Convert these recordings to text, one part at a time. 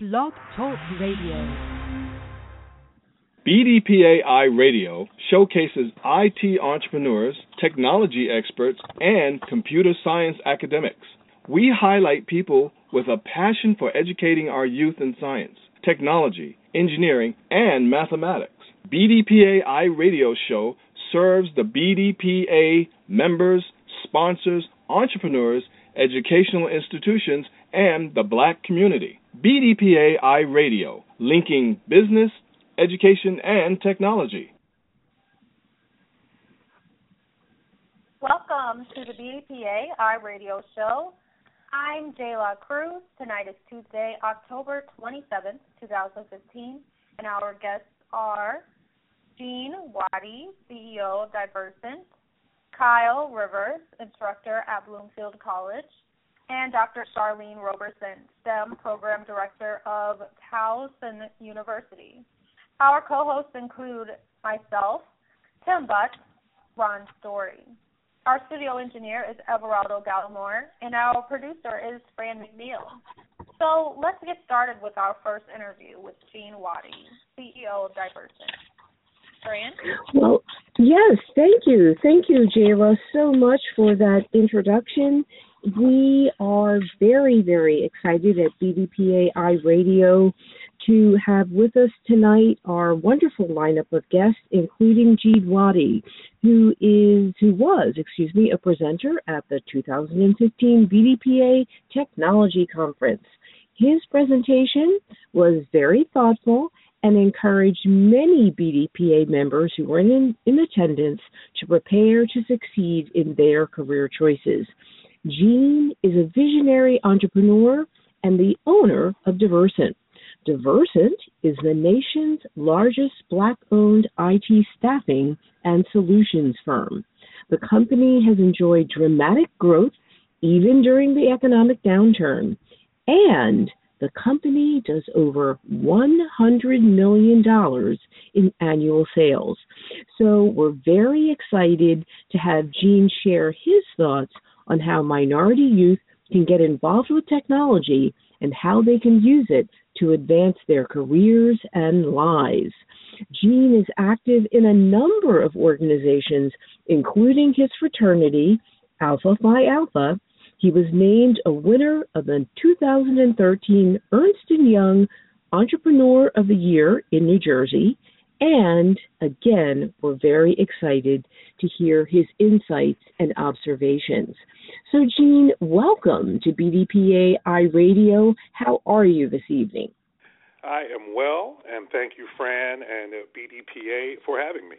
Blog Talk Radio. BDPA iRadio showcases IT entrepreneurs, technology experts, and computer science academics. We highlight people with a passion for educating our youth in science, technology, engineering, and mathematics. BDPA iRadio show serves the BDPA members, sponsors, entrepreneurs, educational institutions, and the black community. BDPA Radio, linking business, education, and technology. Welcome to the BDPA Radio show. I'm Jala Cruz. Tonight is Tuesday, October 27th, 2015, and our guests are Gene Waddy, CEO of Diversant, Kyle Rivers, instructor at Bloomfield College, and Dr. Sharlene Roberson, STEM Program Director of Towson University. Our co hosts include myself, Tim Butt, Ron Story. Our studio engineer is Everaldo Gallimore, and our producer is Franne McNeal. So let's get started with our first interview with Gene Waddy, CEO of Diversant. Franne? Well, yes, thank you. Thank you, Jala, so much for that introduction. We are very, very excited at BDPA Radio to have with us tonight our wonderful lineup of guests, including Gene Waddy, who is who was, excuse me, a presenter at the 2015 BDPA Technology Conference. His presentation was very thoughtful and encouraged many BDPA members who were in, in attendance to prepare to succeed in their career choices. Gene is a visionary entrepreneur and the owner of Diversant. Diversant is the nation's largest black owned IT staffing and solutions firm. The company has enjoyed dramatic growth even during the economic downturn, and the company does over $100 million in annual sales. So we're very excited to have Gene share his thoughts on how minority youth can get involved with technology and how they can use it to advance their careers and lives. Gene is active in a number of organizations, including his fraternity, Alpha Phi Alpha. He was named a winner of the 2013 Ernst & Young Entrepreneur of the Year in New Jersey. And again, we're very excited to hear his insights and observations. So, Gene, welcome to BDPA Radio. How are you this evening? I am well, and thank you, Franne and uh, BDPA, for having me.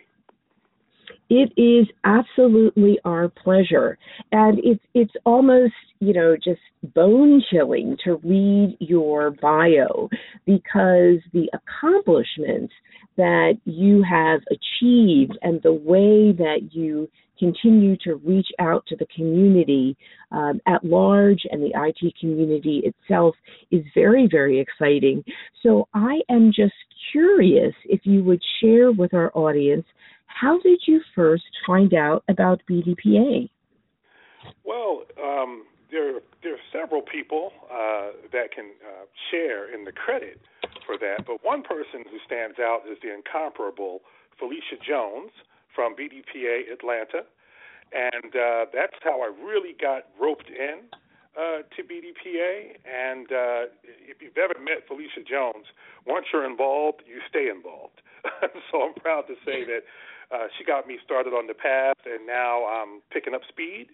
It is absolutely our pleasure, and it's it's almost you know just bone chilling to read your bio because the accomplishments that you have achieved and the way that you continue to reach out to the community um, at large and the IT community itself is very, very exciting. So I am just curious if you would share with our audience how did you first find out about BDPA? Well, um, there, there are several people uh, that can uh, share in the credit for that, but one person who stands out is the incomparable Felicia Jones from BDPA Atlanta, and uh, that's how I really got roped in uh, to BDPA. And uh, if you've ever met Felicia Jones, once you're involved, you stay involved. so I'm proud to say that uh, she got me started on the path, and now I'm picking up speed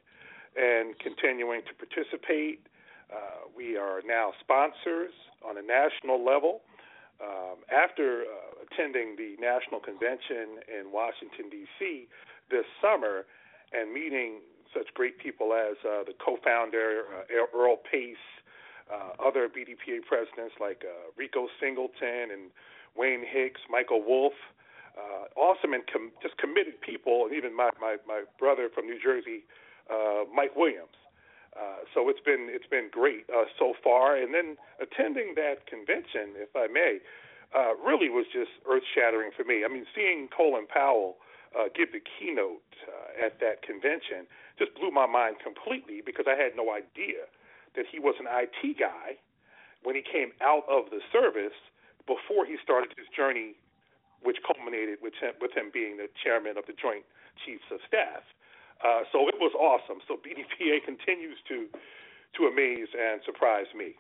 and continuing to participate. Uh, we are now sponsors on a national level. Um, after uh, attending the national convention in Washington, D.C. this summer and meeting such great people as uh, the co founder, uh, Earl Pace, uh, other BDPA presidents like uh, Rico Singleton and Wayne Hicks, Michael Wolf, uh, awesome and com- just committed people, and even my, my, my brother from New Jersey, uh, Mike Williams. Uh, so it's been it's been great uh, so far, and then attending that convention, if I may, uh, really was just earth shattering for me. I mean, seeing Colin Powell uh, give the keynote uh, at that convention just blew my mind completely because I had no idea that he was an IT guy when he came out of the service before he started his journey, which culminated with him, with him being the chairman of the Joint Chiefs of Staff. Uh, so it was awesome. So BDPA continues to to amaze and surprise me.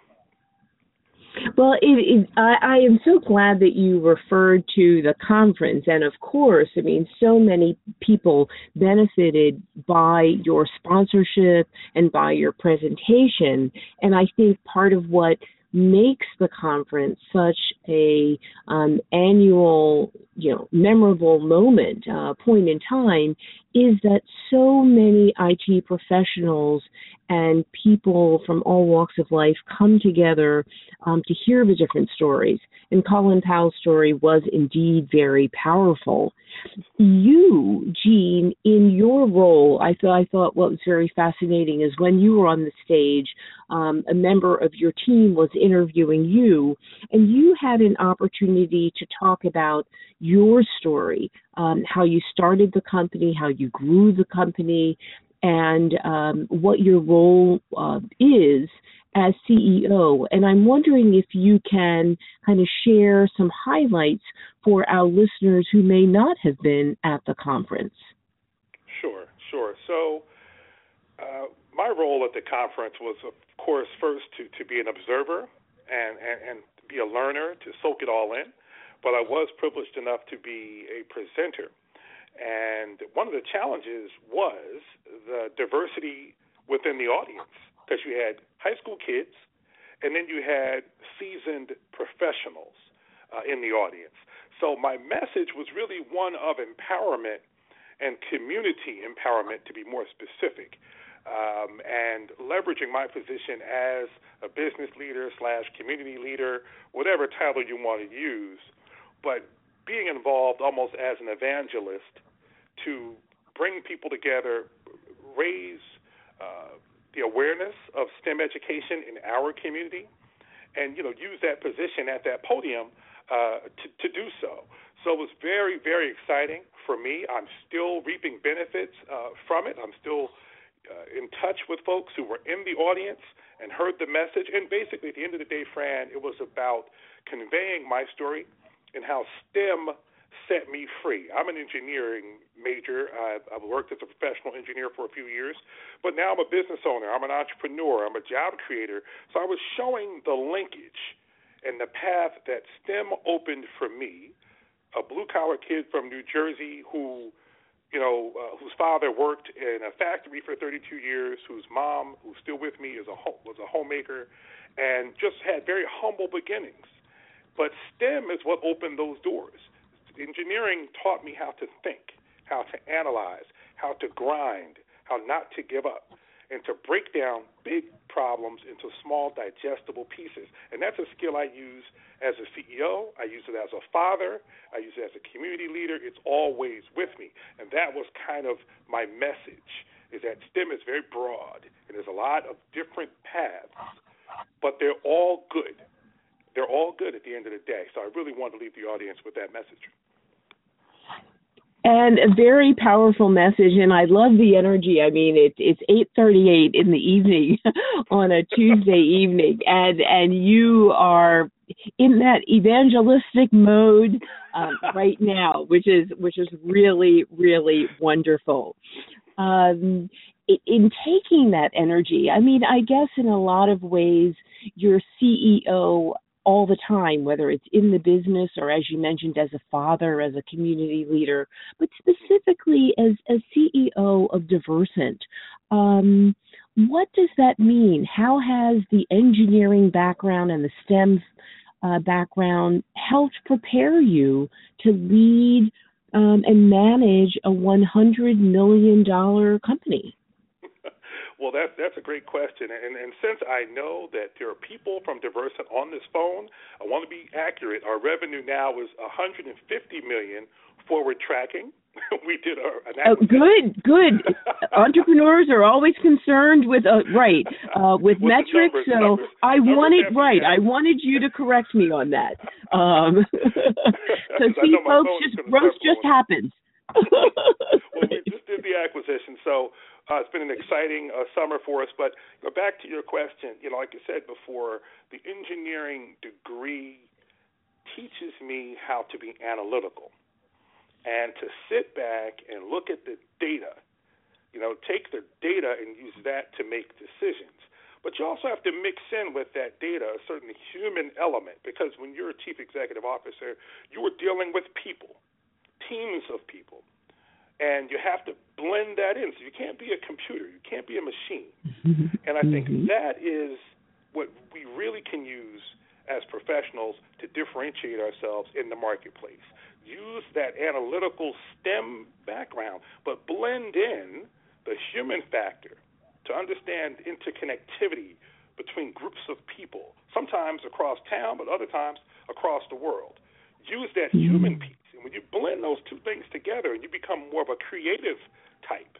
Well, it, it, I, I am so glad that you referred to the conference. And of course, I mean, so many people benefited by your sponsorship and by your presentation. And I think part of what makes the conference such a um, annual, you know, memorable moment, uh, point in time, is that so many IT professionals and people from all walks of life come together um, to hear the different stories. And Colin Powell's story was indeed very powerful. You, Gene, in your role, I thought I thought what was very fascinating is when you were on the stage, um, a member of your team was interviewing you, and you had an opportunity to talk about your story, um, how you started the company, how you grew the company, and um, what your role uh, is as CEO. And I'm wondering if you can kind of share some highlights for our listeners who may not have been at the conference. Sure, sure. So, uh, my role at the conference was, of course, first to, to be an observer and, and, and be a learner, to soak it all in. But I was privileged enough to be a presenter. And one of the challenges was the diversity within the audience because you had high school kids and then you had seasoned professionals uh, in the audience. So my message was really one of empowerment and community empowerment, to be more specific, um, and leveraging my position as a business leader slash community leader, whatever title you want to use, but being involved almost as an evangelist to bring people together, raise uh, the awareness of STEM education in our community, and you know use that position at that podium uh, to, to do so. So it was very, very exciting for me. I'm still reaping benefits uh, from it. I'm still uh, in touch with folks who were in the audience and heard the message. And basically, at the end of the day, Franne, it was about conveying my story and how STEM set me free. I'm an engineering major. I've, I've worked as a professional engineer for a few years, but now I'm a business owner. I'm an entrepreneur. I'm a job creator. So I was showing the linkage and the path that STEM opened for me, a blue collar kid from New Jersey who, you know, uh, whose father worked in a factory for 32 years, whose mom, who's still with me, is a home, was a homemaker, and just had very humble beginnings. But STEM is what opened those doors engineering taught me how to think, how to analyze, how to grind, how not to give up, and to break down big problems into small, digestible pieces. And that's a skill I use as a CEO. I use it as a father. I use it as a community leader. It's always with me. And that was kind of my message is that STEM is very broad and there's a lot of different paths, but they're all good. They're all good at the end of the day. So I really want to leave the audience with that message. And a very powerful message and i love the energy. I mean it, it's 8.38 in the evening on a tuesday evening and and you are in that evangelistic mode um, right now which is which is really really wonderful. Um, in taking that energy i mean i guess in a lot of ways your ceo all the time, whether it's in the business or, as you mentioned, as a father, as a community leader, but specifically as, as CEO of Diversant. Um, what does that mean? How has the engineering background and the STEM uh, background helped prepare you to lead um, and manage a $100 million company? Well, that's that's a great question, and and since I know that there are people from Diversant on this phone, I want to be accurate. Our revenue now is 150 million forward tracking. we did a, an uh, good, good. Entrepreneurs are always concerned with uh, right uh, with, with metrics. Numbers, so numbers. I numbers wanted right. I wanted you to correct me on that. Um, so see, folks, just growth just happens. well, we just did the acquisition. So uh, it's been an exciting uh, summer for us. But back to your question, you know, like I said before, the engineering degree teaches me how to be analytical and to sit back and look at the data. You know, take the data and use that to make decisions. But you also have to mix in with that data a certain human element because when you're a chief executive officer, you are dealing with people, teams of people and you have to blend that in. So you can't be a computer, you can't be a machine. Mm-hmm. And I think mm-hmm. that is what we really can use as professionals to differentiate ourselves in the marketplace. Use that analytical STEM background, but blend in the human factor to understand interconnectivity between groups of people, sometimes across town, but other times across the world. Use that mm-hmm. human piece when you blend those two things together and you become more of a creative type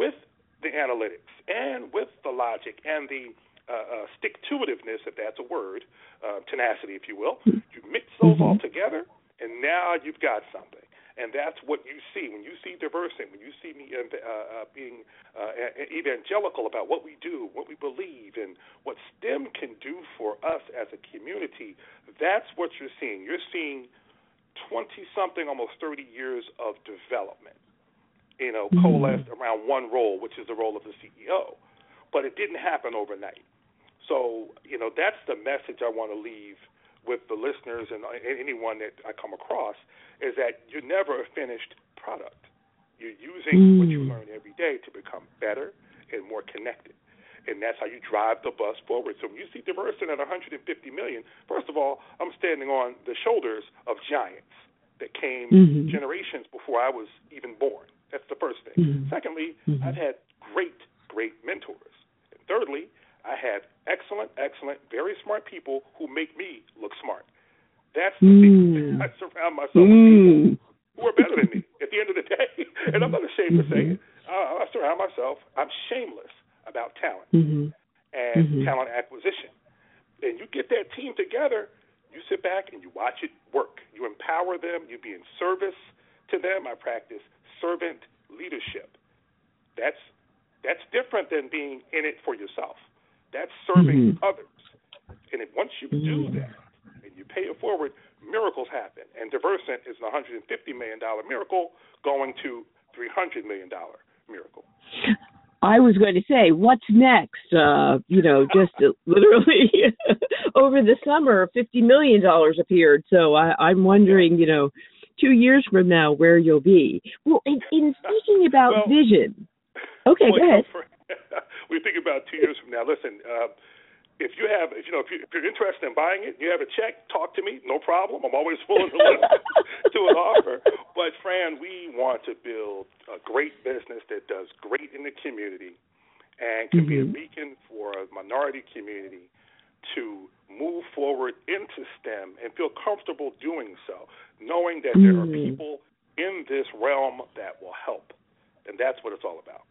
with the analytics and with the logic and the uh, uh, stick to itiveness, if that's a word, uh, tenacity, if you will, you mix those all mm-hmm. together, and now you've got something. And that's what you see when you see diversity, when you see me uh, uh, being uh, evangelical about what we do, what we believe, and what STEM can do for us as a community. That's what you're seeing. You're seeing 20 something, almost 30 years of development, you know, mm-hmm. coalesced around one role, which is the role of the CEO. But it didn't happen overnight. So, you know, that's the message I want to leave with the listeners and anyone that I come across is that you're never a finished product. You're using mm. what you mm. learn every day to become better and more connected and that's how you drive the bus forward. So when you see Diversant at 150 million, first of all, I'm standing on the shoulders of giants that came mm-hmm. generations before I was even born. That's the first thing. Mm-hmm. Secondly, mm-hmm. I've had great, great mentors. And thirdly, I have excellent, excellent, very smart people who make me look smart. That's the mm. I surround myself mm. with people who are better than me at the end of the day. and I'm not ashamed to say it. Uh, I surround myself. I'm shameless about talent mm-hmm. and mm-hmm. talent acquisition. And you get that team together, you sit back and you watch it work. You empower them, you be in service to them. I practice servant leadership. That's that's different than being in it for yourself. That's serving mm-hmm. others. And if, once you do mm-hmm. that and you pay it forward, miracles happen. And Diversant is an $150 million miracle going to $300 million miracle. I was going to say, what's next? Uh, you know, just literally over the summer, fifty million dollars appeared. So I, I'm wondering, you know, two years from now, where you'll be. Well, in, in speaking about well, vision, okay, well, go ahead. For, we think about two years from now. Listen, uh, if you have, if you know, if, you, if you're interested in buying it, you have a check, talk to me, no problem. I'm always willing to listen to an offer. But Franne, we want to build a great business that does great in the community and can mm-hmm. be a mm-hmm. beacon for a minority community to move forward into STEM and feel comfortable doing so, knowing that mm-hmm. there are mm-hmm. people in this realm that will help. And that's what it's all about.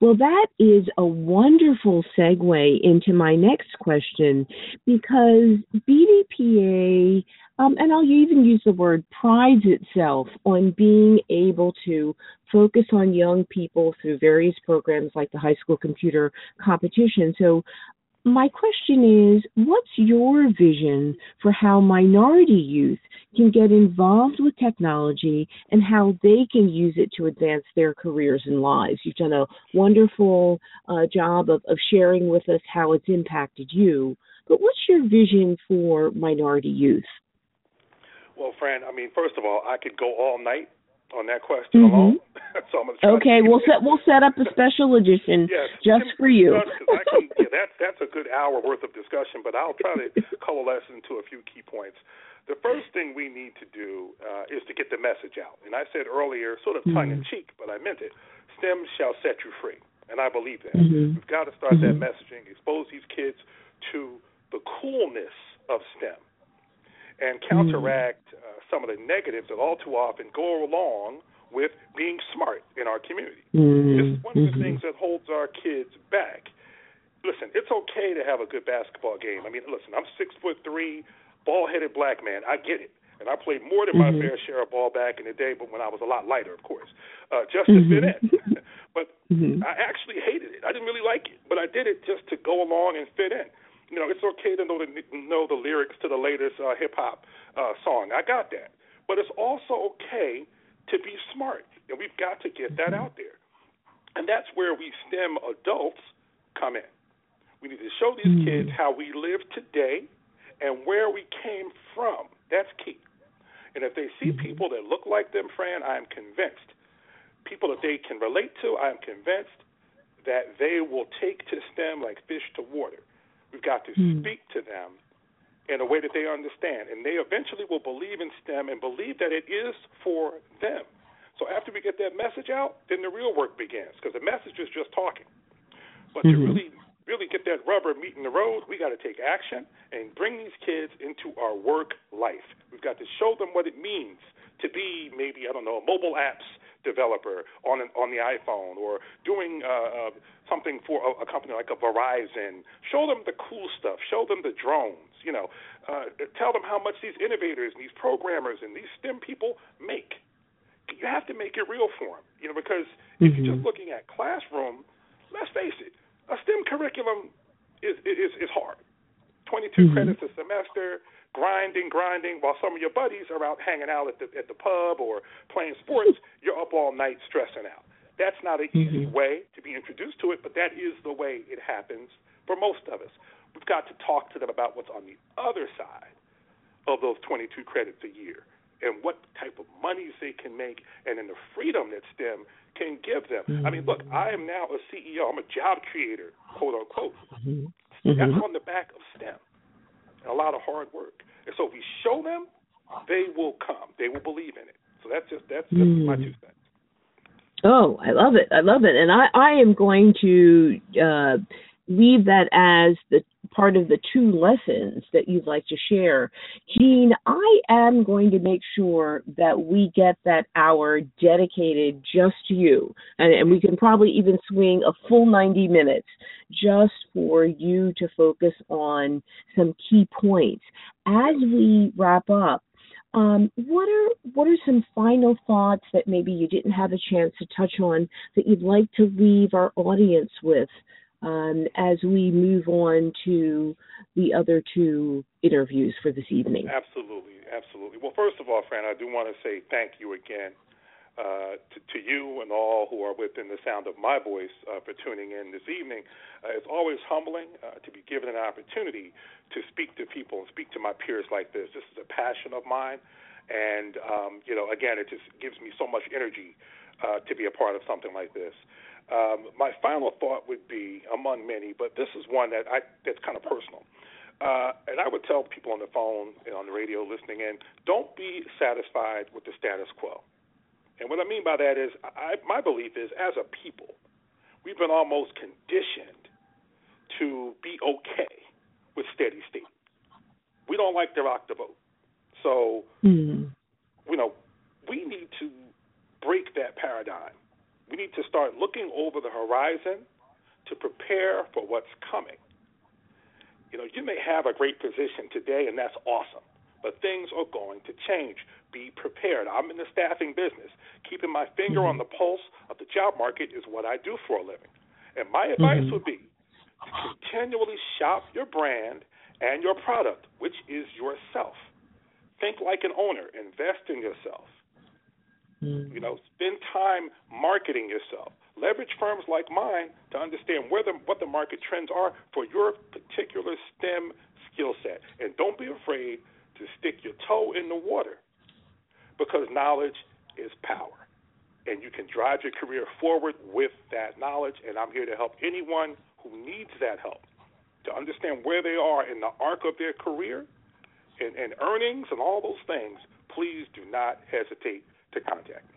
Well, that is a wonderful segue into my next question because BDPA, um, and I'll even use the word prides itself on being able to focus on young people through various programs like the high school computer competition. So my question is what's your vision for how minority youth can get involved with technology and how they can use it to advance their careers and lives? You've done a wonderful uh, job of, of sharing with us how it's impacted you. But what's your vision for minority youth? Well, Franne, I mean, first of all, I could go all night on that question mm-hmm. alone. so I'm gonna okay, we'll set we'll set up a special edition yes, just for you. Can, yeah, that's that's a good hour worth of discussion, but I'll try to coalesce into a few key points. The first thing we need to do uh, is to get the message out. And I said earlier, sort of tongue in mm-hmm. cheek, but I meant it. STEM shall set you free, and I believe that. Mm-hmm. We've got to start mm-hmm. that messaging, expose these kids to the coolness of STEM, and counteract uh, some of the negatives that all too often go along with being smart in our community. Mm-hmm. This is one of the mm-hmm. things that holds our kids back. Listen, it's okay to have a good basketball game. I mean, listen, I'm six foot three, ball headed black man. I get it. And I played more than my Mhm. fair share of ball back in the day, but when I was a lot lighter, of course, uh, just to fit in. but Mhm. I actually hated it. I didn't really like it, but I did it just to go along and fit in. You know, it's okay to know the know the lyrics to the latest uh, hip hop uh, song. I got that, but it's also okay to be smart, and we've got to get that out there. And that's where we STEM adults come in. We need to show these Mm. kids how we live today and where we came from. That's key. And if they see people that look like them, Franne, I am convinced, people that they can relate to, I am convinced that they will take to STEM like fish to water. We've got to Hmm. speak to them in a way that they understand, and they eventually will believe in STEM and believe that it is for them. So after we get that message out, then the real work begins because the message is just talking. But to Mhm. really, really get that rubber meeting the road, we got to take action and bring these kids into our work life. We've got to show them what it means to be maybe I don't know a mobile apps developer on an, on the iPhone or doing uh, uh, something for a, a company like a Verizon. Show them the cool stuff. Show them the drones. You know, uh, tell them how much these innovators and these programmers and these STEM people make. You have to make it real for them. You know, because if you're just Mhm. looking at classroom, let's face it, a STEM curriculum is is is hard. 22 Mhm. credits a semester, grinding, grinding, while some of your buddies are out hanging out at the at the pub or playing sports. you're up all night stressing out. That's not an easy Mhm. way to be introduced to it, but that is the way it happens for most of us. We've got to talk to them about what's on the other side of those 22 credits a year and what type of monies they can make and then the freedom that STEM can give them. I mean, look, I am now a CEO. I'm a job creator, quote unquote. Mhm. That's Mhm. on the back of STEM. A lot of hard work. And so if we show them, they will come. They will believe in it. So that's just that's, that's my Mm. two cents. Oh, I love it. I love it. And I, I am going to uh, leave that as the part of the two lessons that you'd like to share. Gene, I am going to make sure that we get that hour dedicated just to you. And, and we can probably even swing a full 90 minutes just for you to focus on some key points. As we wrap up, um, what are what are some final thoughts that maybe you didn't have a chance to touch on that you'd like to leave our audience with um, as we move on to the other two interviews for this evening? Absolutely, absolutely. Well, first of all, Franne, I do want to say thank you again uh, to, to you and all who are within the sound of my voice uh, for tuning in this evening. Uh, it's always humbling uh, to be given an opportunity to speak to people and speak to my peers like this. This is a passion of mine, and um, you know, again, it just gives me so much energy uh, to be a part of something like this. Um, my final thought would be, among many, but this is one that I that's kind of personal. Uh, and I would tell people on the phone and on the radio listening in, don't be satisfied with the status quo. And what I mean by that is, I, my belief is, as a people, we've been almost conditioned to be okay with steady state. We don't like to rock the boat. So, Hmm. you know, we need to break that paradigm. We need to start looking over the horizon to prepare for what's coming. You know, you may have a great position today, and that's awesome, but things are going to change. Be prepared. I'm in the staffing business. Keeping my finger on the pulse of the job market is what I do for a living. And my advice Mhm. would be to continually shop your brand and your product, which is yourself. Think like an owner. Invest in yourself. Hmm. You know, spend time marketing yourself. Leverage firms like mine to understand where the, what the market trends are for your particular STEM skill set. And don't be afraid to stick your toe in the water because knowledge is power. And you can drive your career forward with that knowledge. And I'm here to help anyone who needs that help to understand where they are in the arc of their career and, and earnings and all those things. Please do not hesitate to contact me.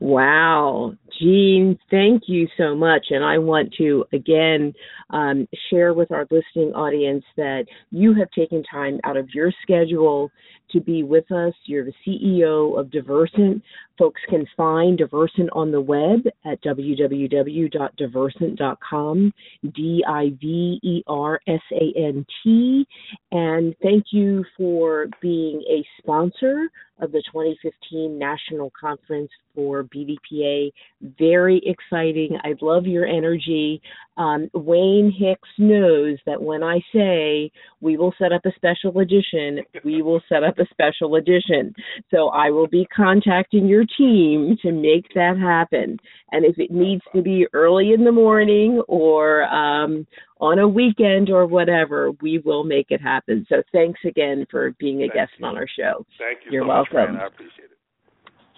Wow, Gene, thank you so much. And I want to again um, share with our listening audience that you have taken time out of your schedule to be with us. You're the CEO of Diversant. Folks can find Diversant on the web at www.diversant.com, D I V E R S A N T. And thank you for being a sponsor of the 2015 National Conference for BDPA. Very exciting. I love your energy. Um, Wayne Hicks knows that when I say we will set up a special edition, we will set up a special edition. So I will be contacting your team to make that happen. And if it needs to be early in the morning or um, on a weekend or whatever, we will make it happen. So thanks again for being a Thank guest you. on our show. Thank you You're so much, welcome. Fran. I appreciate it.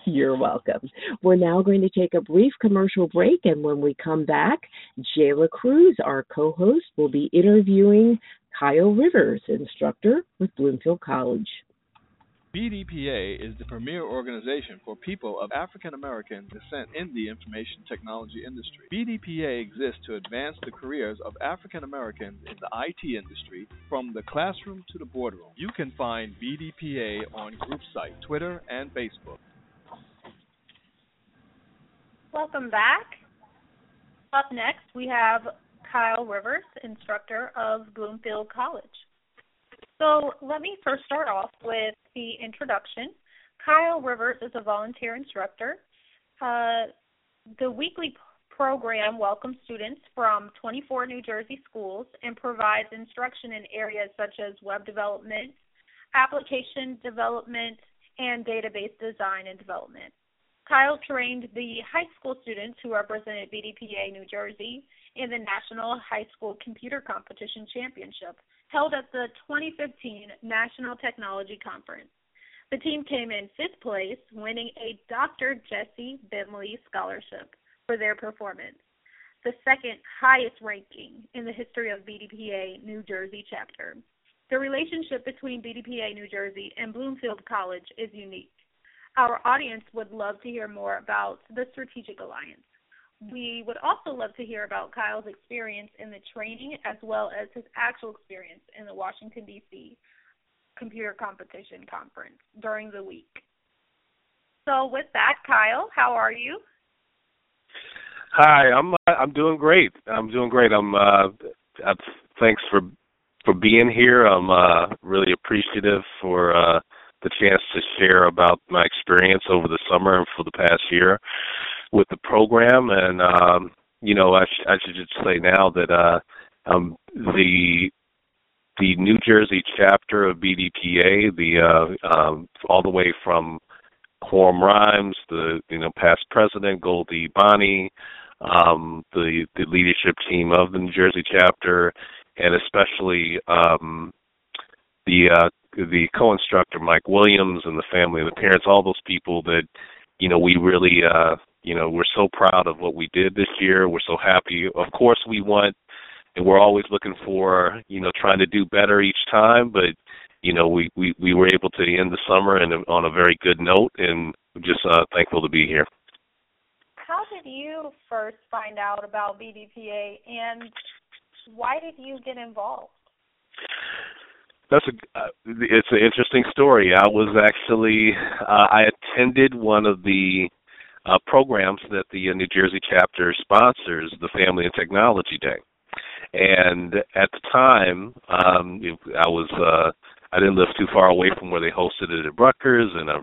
You're welcome. We're now going to take a brief commercial break, and when we come back, Jala Cruz, our co host, will be interviewing Kyle Rivers, instructor with Bloomfield College. BDPA is the premier organization for people of African American descent in the information technology industry. BDPA exists to advance the careers of African Americans in the IT industry from the classroom to the boardroom. You can find BDPA on group site, Twitter, and Facebook. Welcome back. Up next, we have Kyle Rivers, instructor of Bloomfield College. So let me first start off with the introduction. Kyle Rivers is a volunteer instructor. Uh, the weekly program welcomes students from 24 New Jersey schools and provides instruction in areas such as web development, application development, and database design and development. Kyle trained the high school students who represented BDPA New Jersey in the National High School Computer Competition Championship held at the 2015 National Technology Conference. The team came in fifth place, winning a Dr. Jesse Bemley Scholarship for their performance, the second highest ranking in the history of BDPA New Jersey chapter. The relationship between BDPA New Jersey and Bloomfield College is unique. Our audience would love to hear more about the strategic alliance. We would also love to hear about Kyle's experience in the training as well as his actual experience in the Washington, D.C. Computer Competition Conference during the week. So, with that, Kyle, how are you? Hi, I'm uh, I'm doing great. I'm doing great. I'm uh uh, thanks for for being here. I'm uh really appreciative for uh the chance to share about my experience over the summer and for the past year with the program and um you know I, sh- I should just say now that uh um the the New Jersey chapter of BDPA the uh um all the way from Quorum Rhymes, the you know past president Goldie Bonney, um, the the leadership team of the New Jersey chapter, and especially um, the uh, the co-instructor Mike Williams and the family and the parents, all those people that you know we really uh, you know we're so proud of what we did this year. We're so happy. Of course, we want and we're always looking for you know trying to do better each time, but you know we we we were able to end the summer and on a very good note, and just uh, thankful to be here. How did you first find out about BDPA and why did you get involved? That's a uh, it's an interesting story. I was actually uh, I attended one of the uh, programs that the uh, New Jersey chapter sponsors, the Family and Technology Day, and at the time um, I was uh, I didn't live too far away from where they hosted it at Rutgers, and uh,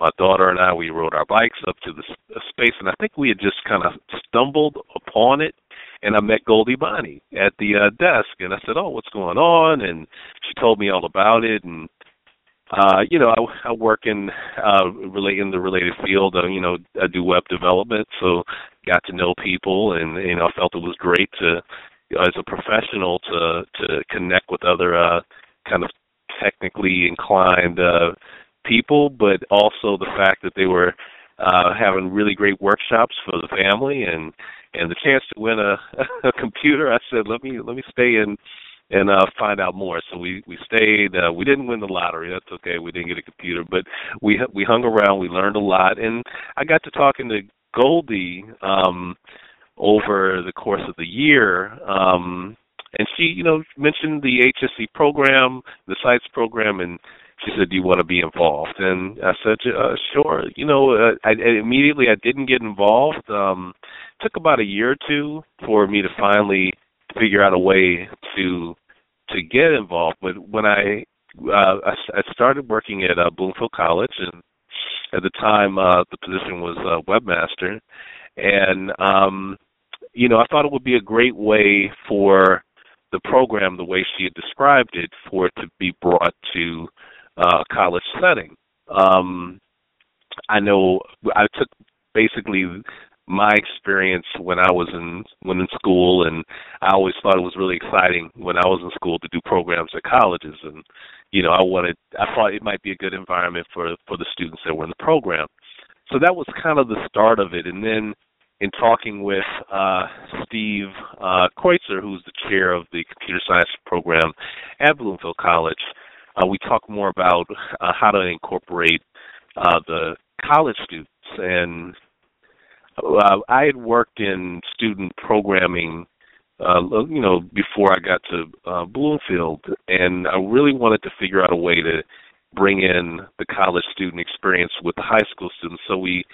my daughter and I we rode our bikes up to the s- space, and I think we had just kind of stumbled upon it and I met Goldie Bonnie at the uh, desk, and I said, "Oh, what's going on?" And she told me all about it, and uh, you know, I, I work in uh, in the related field. Uh, you know, I do web development, so got to know people, and you know, I felt it was great to, as a professional, to to connect with other uh, kind of technically inclined uh, people, but also the fact that they were uh, having really great workshops for the family and and the chance to win a, a computer. I said, let me let me stay and and uh find out more. So we we stayed. Uh, we didn't win the lottery. That's okay. We didn't get a computer, but we we hung around. We learned a lot, and I got to talking to Goldie um over the course of the year. Um and she, you know, mentioned the HSC program, the sites program, and she said, "Do you want to be involved?" And I said, uh, "Sure." You know, uh, I, I immediately I didn't get involved. Um, took about a year or two for me to finally figure out a way to to get involved. But when I uh, I, I started working at uh, Bloomfield College, and at the time uh, the position was uh, webmaster, and um, you know I thought it would be a great way for the program, the way she had described it, for it to be brought to uh, college setting. Um, I know I took basically my experience when I was in when in school, and I always thought it was really exciting when I was in school to do programs at colleges, and you know I wanted I thought it might be a good environment for for the students that were in the program. So that was kind of the start of it, and then in talking with uh, Steve uh, Kreutzer, who's the chair of the computer science program at Bloomfield College, uh, we talked more about uh, how to incorporate uh, the college students. And uh, I had worked in student programming, uh, you know, before I got to uh, Bloomfield, and I really wanted to figure out a way to bring in the college student experience with the high school students. So we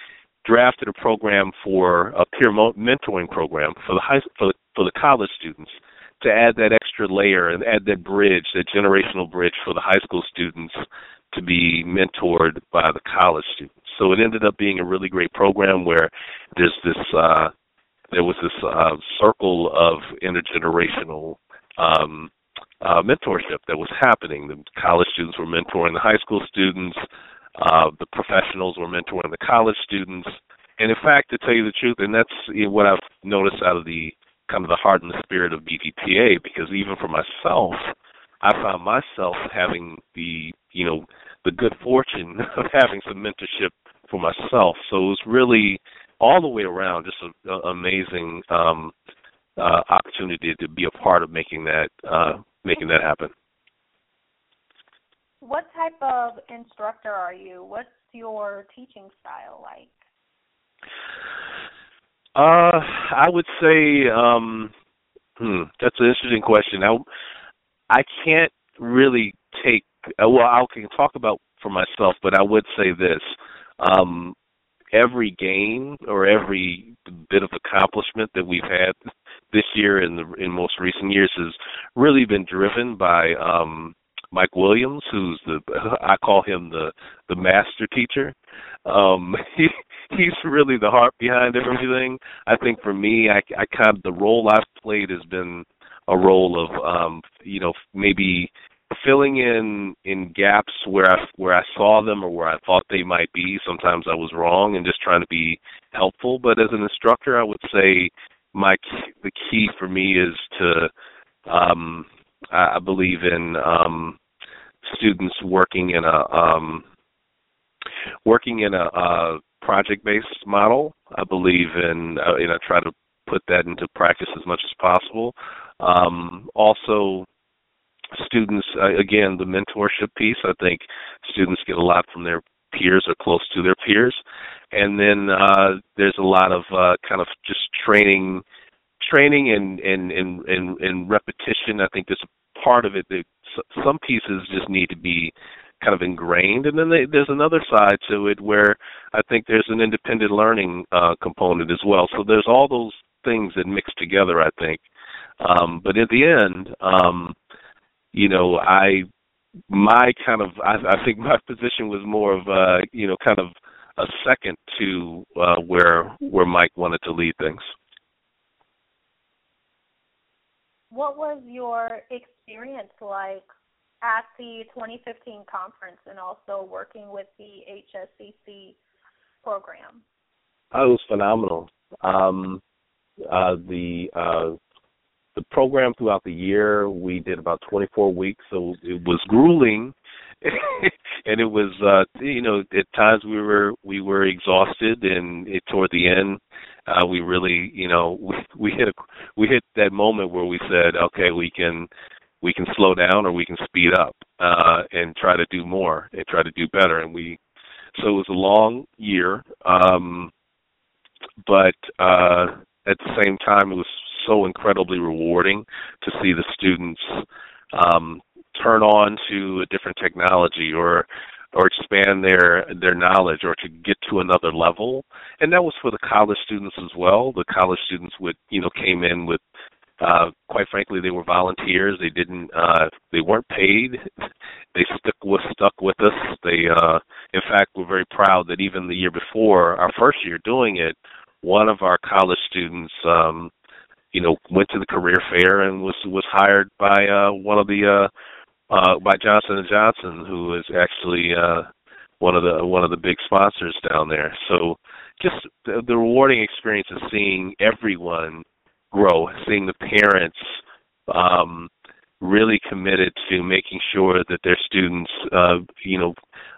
drafted a program for a peer mentoring program for the high for for the college students to add that extra layer and add that bridge, that generational bridge for the high school students to be mentored by the college students. So it ended up being a really great program where there's this uh, there was this uh, circle of intergenerational um, uh, mentorship that was happening. The college students were mentoring the high school students. Uh, the professionals were mentoring the college students. And in fact, to tell you the truth, and that's what I've noticed out of the kind of the heart and the spirit of BDPA, because even for myself, I found myself having the you know the good fortune of having some mentorship for myself. So it was really all the way around just an amazing um, uh, opportunity to be a part of making that uh, making that happen. What type of instructor are you? What's your teaching style like? Uh, I would say um, hmm, that's an interesting question. I I can't really take well. I can talk about for myself, but I would say this: um, every game or every bit of accomplishment that we've had this year and in, in most recent years has really been driven by um, Mike Williams, who's the I call him the the master teacher. Um, he he's really the heart behind everything. I think for me, I I kind of the role I've played has been a role of um, you know maybe filling in in gaps where I where I saw them or where I thought they might be. Sometimes I was wrong and just trying to be helpful. But as an instructor, I would say my the key for me is to um, I believe in um, students working in a um, working in a, a project-based model. I believe in uh, you know try to put that into practice as much as possible. Um, also, students uh, again the mentorship piece. I think students get a lot from their peers or close to their peers, and then uh, there's a lot of uh, kind of just training, training and and and and, and repetition. I think there's a part of it that some pieces just need to be kind of ingrained and then they, there's another side to it where i think there's an independent learning uh component as well so there's all those things that mix together i think um but at the end um you know i my kind of i i think my position was more of uh you know kind of a second to uh where where mike wanted to lead things what was your experience like at the 2015 conference and also working with the HSCC program? Oh, it was phenomenal. Um, uh, the uh, the program throughout the year we did about 24 weeks, so it was grueling, and it was uh, you know at times we were we were exhausted, and it, toward the end uh, we really you know we we hit a we hit that moment where we said okay we can we can slow down or we can speed up uh, and try to do more and try to do better. And we, so it was a long year, um, but uh, at the same time, it was so incredibly rewarding to see the students um, turn on to a different technology or or expand their their knowledge or to get to another level. And that was for the college students as well. The college students would you know came in with uh quite frankly they were volunteers. They didn't uh they weren't paid. They stuck with stuck with us. They uh in fact we're very proud that even the year before our first year doing it one of our college students um you know went to the career fair and was was hired by uh one of the uh uh, by Johnson and Johnson, who is actually uh, one of the one of the big sponsors down there. So just the, the rewarding experience of seeing everyone grow, seeing the parents um, really committed to making sure that their students, uh, you know,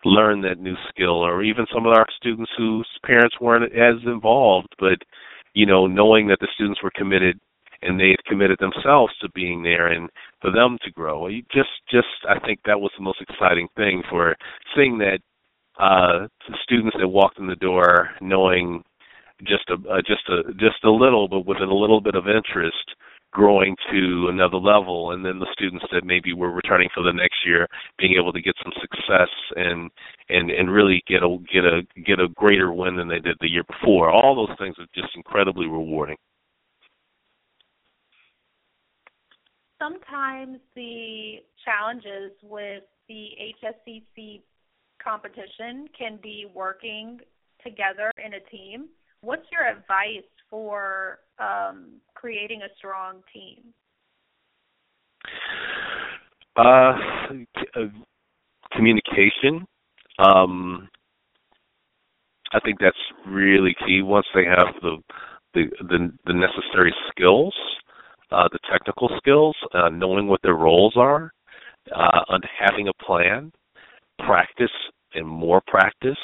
learn that new skill, or even some of our students whose parents weren't as involved, but you know, knowing that the students were committed and they had committed themselves to being there and for them to grow. Just just I think that was the most exciting thing for seeing that uh the students that walked in the door knowing just a uh, just a just a little but with a little bit of interest growing to another level. And then the students that maybe were returning for the next year being able to get some success and and and really get a get a get a greater win than they did the year before. All those things are just incredibly rewarding. Sometimes the challenges with the HSCC competition can be working together in a team. What's your advice for um, creating a strong team? Uh, uh, communication. Um, I think that's really key. Once they have the the the, the necessary skills, uh, the technical skills, uh, knowing what their roles are, uh, having a plan, practice and more practice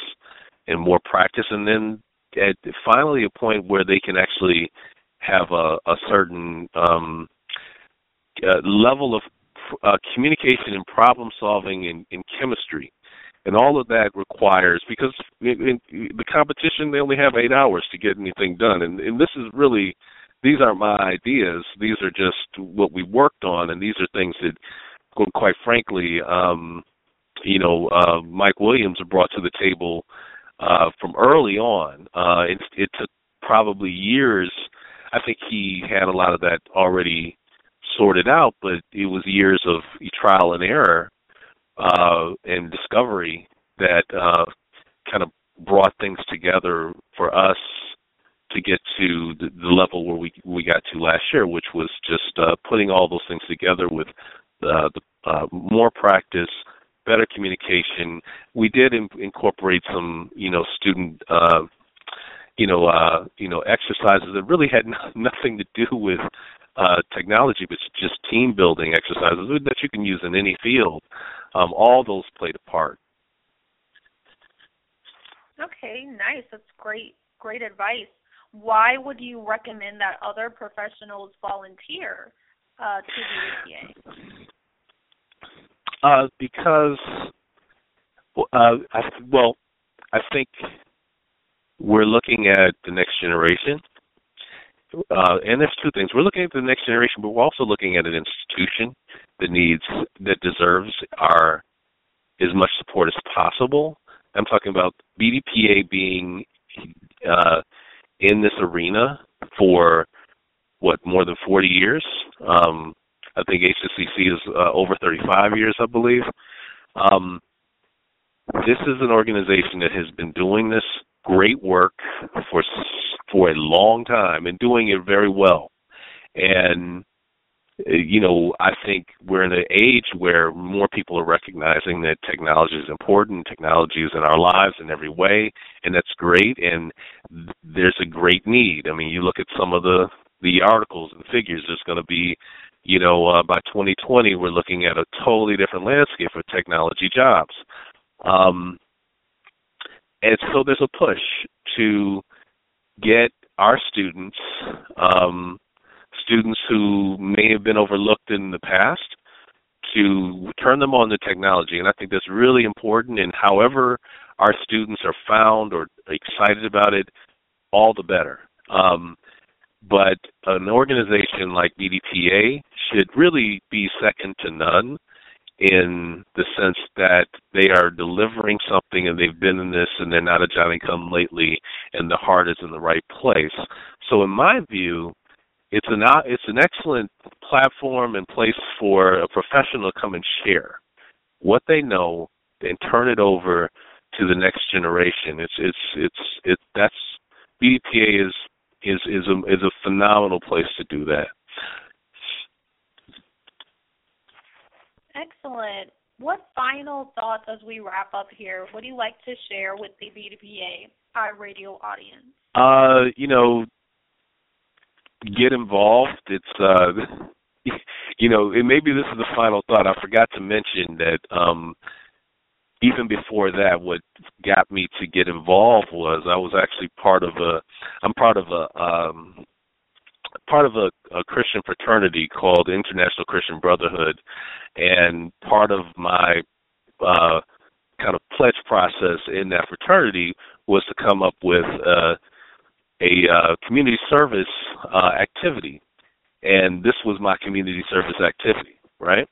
and more practice, and then at finally a point where they can actually have a, a certain um, uh, level of uh, communication and problem solving in, in chemistry. And all of that requires because in, in the competition they only have eight hours to get anything done, and, and this is really these aren't my ideas. These are just what we worked on, and these are things that, quite frankly, um, you know, uh, Mike Williams brought to the table uh, from early on. Uh, it, it took probably years. I think he had a lot of that already sorted out, but it was years of trial and error uh, and discovery that uh, kind of brought things together for us to get to the, the level where we we got to last year, which was just uh, putting all those things together with uh, the uh, more practice, better communication. We did in, incorporate some, you know, student, uh, you know, uh, you know, exercises that really had no, nothing to do with uh, technology, but just team building exercises that you can use in any field. Um, all those played a part. Okay, nice. That's great, great advice why would you recommend that other professionals volunteer uh, to BDPA? Uh, because, uh, I, well, I think we're looking at the next generation. Uh, and there's two things. We're looking at the next generation, but we're also looking at an institution that needs, that deserves our as much support as possible. I'm talking about BDPA being uh, in this arena for what more than 40 years. Um, I think HSCC is uh, over 35 years, I believe. Um, this is an organization that has been doing this great work for for a long time and doing it very well. And uh, you know, I think we're in an age where more people are recognizing that technology is important. Technology is in our lives in every way, and that's great. And there's a great need. I mean, you look at some of the the articles and figures. There's going to be, you know, uh, by 2020, we're looking at a totally different landscape for technology jobs. Um, and so there's a push to get our students um, students who may have been overlooked in the past to turn them on to technology. And I think that's really important. And however our students are found or excited about it, all the better. Um, but an organization like BDPA should really be second to none in the sense that they are delivering something and they've been in this and they're not a Johnny come lately and the heart is in the right place. So in my view, it's an it's an excellent platform and place for a professional to come and share what they know and turn it over to the next generation. It's it's it's it that's BDPA is is is a is a phenomenal place to do that. Excellent. What final thoughts as we wrap up here? What do you like to share with the BDPA iRadio audience? Uh, you know, get involved. It's uh you know, and maybe this is the final thought. I forgot to mention that um even before that what got me to get involved was I was actually part of a I'm part of a um part of a, a Christian fraternity called International Christian Brotherhood and part of my uh kind of pledge process in that fraternity was to come up with uh a uh, community service uh, activity, and this was my community service activity, right?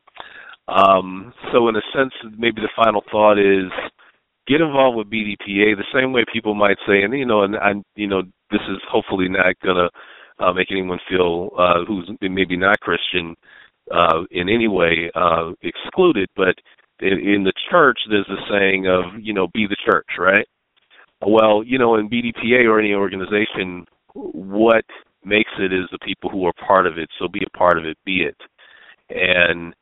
Um, so, in a sense, maybe the final thought is get involved with BDPA the same way people might say, and you know, and, and you know, this is hopefully not gonna uh, make anyone feel uh, who's maybe not Christian uh, in any way uh, excluded, but in, in the church, there's a saying of you know, be the church, right? Well, you know, in BDPA or any organization, what makes it is the people who are part of it. So be a part of it, be it. And,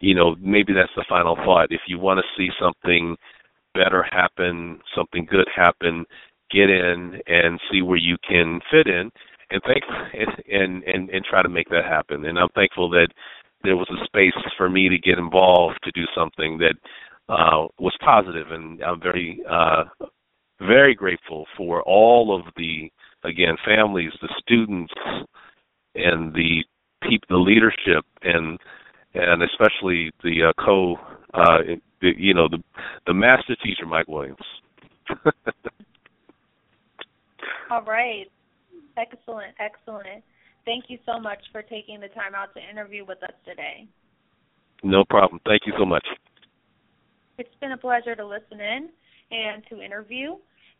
you know, maybe that's the final thought. If you want to see something better happen, something good happen, get in and see where you can fit in and thank and and and try to make that happen. And I'm thankful that there was a space for me to get involved to do something that uh was positive and I'm very uh very grateful for all of the again families, the students, and the people, the leadership, and and especially the uh, co, uh, the, you know, the the master teacher, Mike Williams. all right, excellent, excellent. Thank you so much for taking the time out to interview with us today. No problem. Thank you so much. It's been a pleasure to listen in and to interview.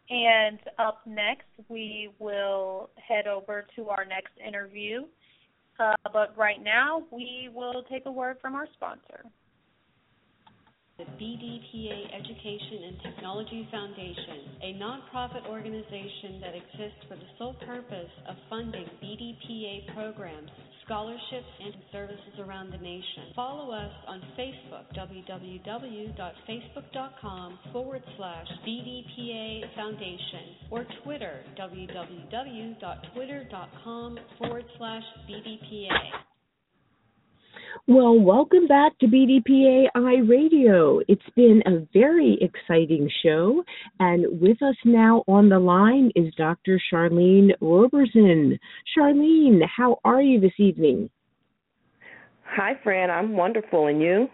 And up next, we will head over to our next interview. Uh, but right now, we will take a word from our sponsor. The BDPA Education and Technology Foundation, a nonprofit organization that exists for the sole purpose of funding BDPA programs, scholarships, and services around the nation. Follow us on Facebook, www.facebook.com forward slash BDPA Foundation, or Twitter, www.twitter.com forward slash BDPA. Well, welcome back to BDPA iRadio. It's been a very exciting show, and with us now on the line is Dr. Sharlene Roberson. Sharlene, how are you this evening? Hi, Franne. I'm wonderful, and you?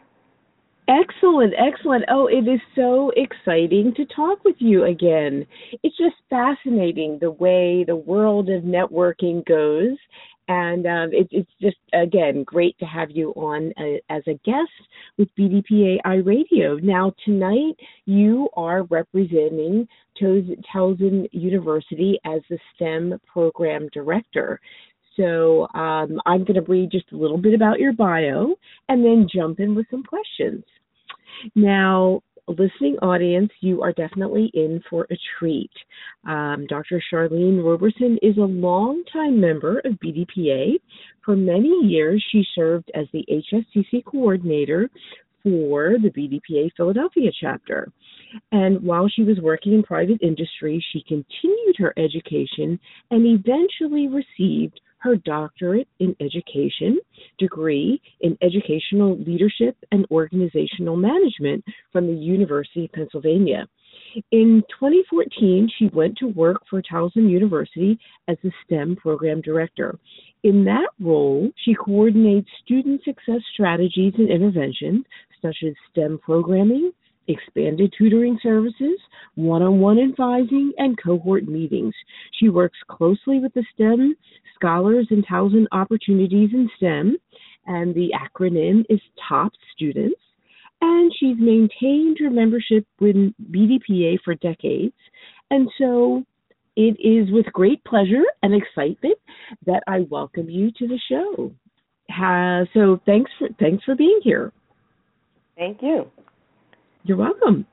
Excellent, excellent. Oh, it is so exciting to talk with you again. It's just fascinating the way the world of networking goes and um, it, it's just again great to have you on uh, as a guest with BDPA iRadio. Now tonight you are representing Towson University as the STEM program director. So um, I'm going to read just a little bit about your bio and then jump in with some questions. Now, listening audience, you are definitely in for a treat. Um, Dr. Sharlene Roberson is a longtime member of BDPA. For many years, she served as the HSCC coordinator for the BDPA Philadelphia chapter. And while she was working in private industry, she continued her education and eventually received her doctorate in education degree in educational leadership and organizational management from the University of Pennsylvania. In 2014, she went to work for Towson University as the STEM program director. In that role, she coordinates student success strategies and interventions such as STEM programming, expanded tutoring services, one on one advising, and cohort meetings. She works closely with the STEM scholars and Towson Opportunities in STEM, and the acronym is TOP Students. and she's maintained her membership with BDPA for decades. And so it is with great pleasure and excitement that I welcome you to the show. Uh, so thanks for thanks for being here. Thank you. You're welcome.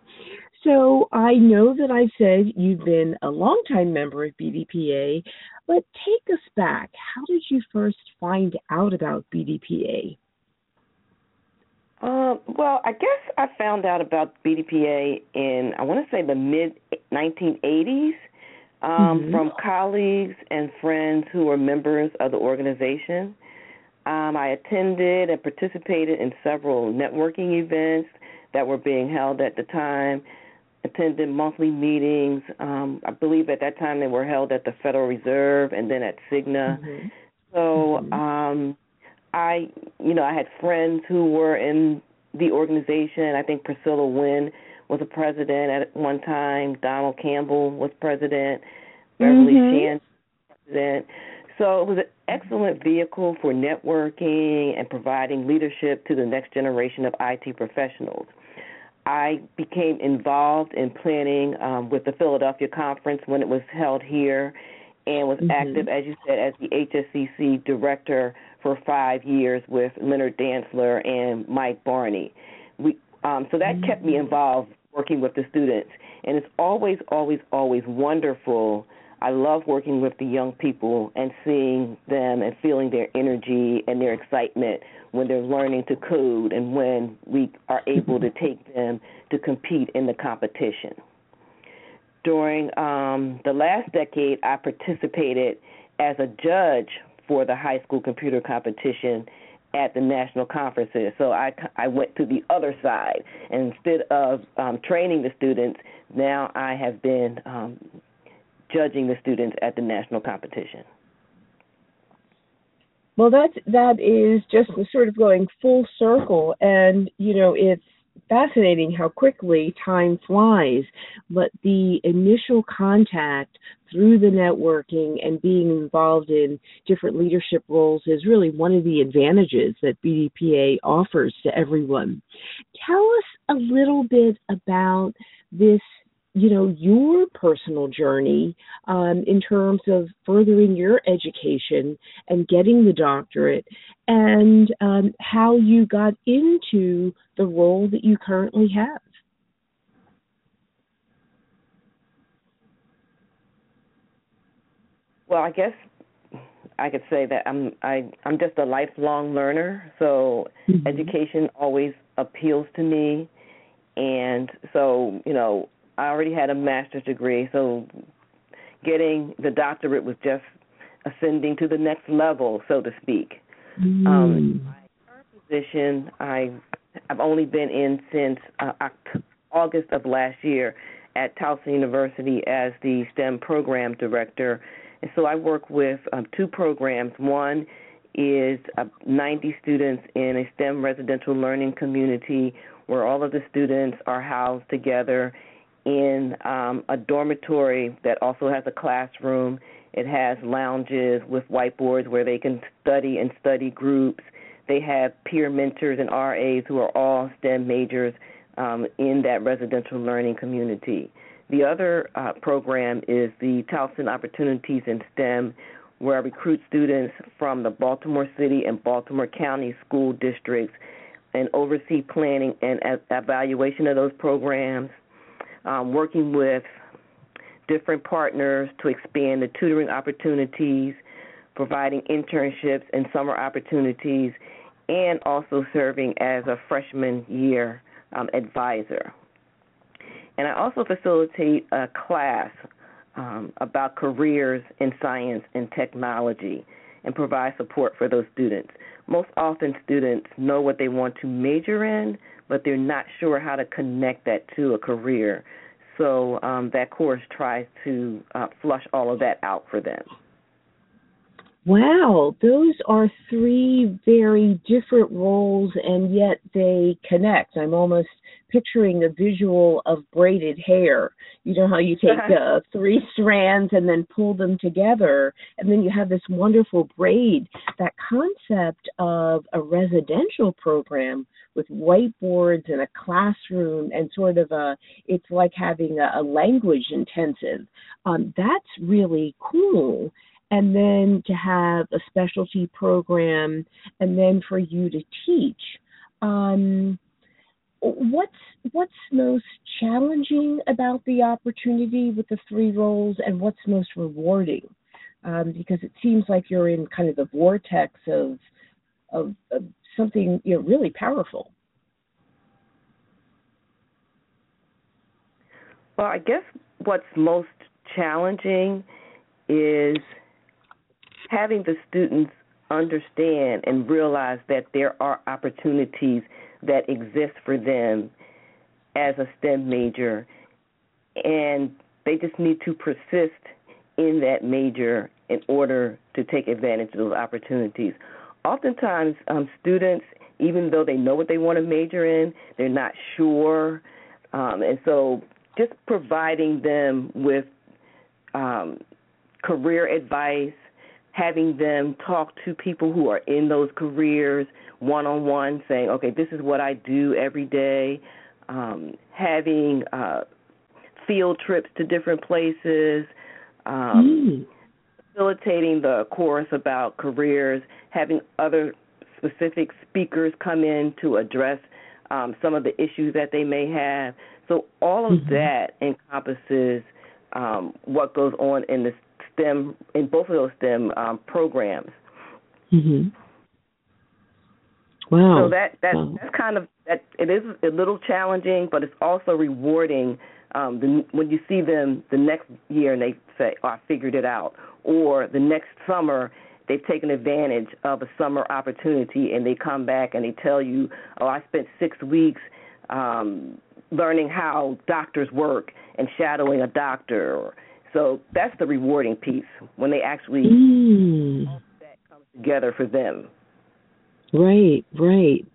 So I know that I said you've been a longtime member of BDPA, but take us back. How did you first find out about BDPA? Uh, well, I guess I found out about BDPA in I want to say the mid 1980s um, mm-hmm. from colleagues and friends who were members of the organization. Um, I attended and participated in several networking events that were being held at the time. Attended monthly meetings. Um, I believe at that time they were held at the Federal Reserve and then at Cigna. Mm-hmm. So mm-hmm. um, I, you know, I had friends who were in the organization. I think Priscilla Wynn was a president at one time. Donald Campbell was president. Beverly mm-hmm. Shan president. So it was an excellent vehicle for networking and providing leadership to the next generation of IT professionals. I became involved in planning um, with the Philadelphia conference when it was held here and was mm-hmm. active, as you said, as the HSCC director for five years with Leonard Dantzler and Mike Barney. We, um, so that mm-hmm. kept me involved working with the students. And it's always, always, always wonderful. I love working with the young people and seeing them and feeling their energy and their excitement when they're learning to code and when we are able to take them to compete in the competition. During um, the last decade, I participated as a judge for the high school computer competition at the national conferences. So I, I went to the other side. And instead of um, training the students, now I have been um, judging the students at the national competition. Well, that that is just sort of going full circle, and you know it's fascinating how quickly time flies. But the initial contact through the networking and being involved in different leadership roles is really one of the advantages that BDPA offers to everyone. Tell us a little bit about this you know your personal journey um, in terms of furthering your education and getting the doctorate and um, how you got into the role that you currently have well i guess i could say that i'm i i'm just a lifelong learner so mm-hmm. education always appeals to me and so you know I already had a master's degree, so getting the doctorate was just ascending to the next level, so to speak. Mm. Um, my current position, I I've only been in since uh, August of last year at Towson University as the STEM program director, and so I work with um, two programs. One is uh, 90 students in a STEM residential learning community where all of the students are housed together in um, a dormitory that also has a classroom. It has lounges with whiteboards where they can study and study groups. They have peer mentors and RAs who are all STEM majors um, in that residential learning community. The other uh, program is the Towson Opportunities in STEM, where I recruit students from the Baltimore City and Baltimore County school districts and oversee planning and evaluation of those programs, um, working with different partners to expand the tutoring opportunities, providing internships and summer opportunities, and also serving as a freshman year um, advisor. And I also facilitate a class um, about careers in science and technology and provide support for those students. Most often, students know what they want to major in, but they're not sure how to connect that to a career. So um, that course tries to uh, flush all of that out for them. Wow, those are three very different roles, and yet they connect. I'm almost picturing the visual of braided hair. You know how you take uh, three strands and then pull them together, and then you have this wonderful braid. That concept of a residential program with whiteboards and a classroom and sort of a it's like having a, a language intensive. Um, that's really cool. And then to have a specialty program, and then for you to teach. Um, what's what's most challenging about the opportunity with the three roles, and what's most rewarding? Um, because it seems like you're in kind of the vortex of of, of something you know really powerful. Well, I guess what's most challenging is having the students understand and realize that there are opportunities that exist for them as a STEM major, and they just need to persist in that major in order to take advantage of those opportunities. Oftentimes, um, students, even though they know what they want to major in, they're not sure, um, and so just providing them with um, career advice, having them talk to people who are in those careers one on one, saying, okay, this is what I do every day, um, having uh, field trips to different places, um, mm. facilitating the course about careers, having other specific speakers come in to address um, some of the issues that they may have. So all of mm-hmm. that encompasses um, what goes on in the STEM in both of those STEM um, programs. Mm-hmm. Wow. So that that wow. that's kind of that it is a little challenging, but it's also rewarding. Um, the, when you see them the next year and they say, "Oh, I figured it out," or the next summer they've taken advantage of a summer opportunity and they come back and they tell you, "Oh, I spent six weeks." Um, learning how doctors work and shadowing a doctor so that's the rewarding piece when they actually mm. that comes together for them. Right, right.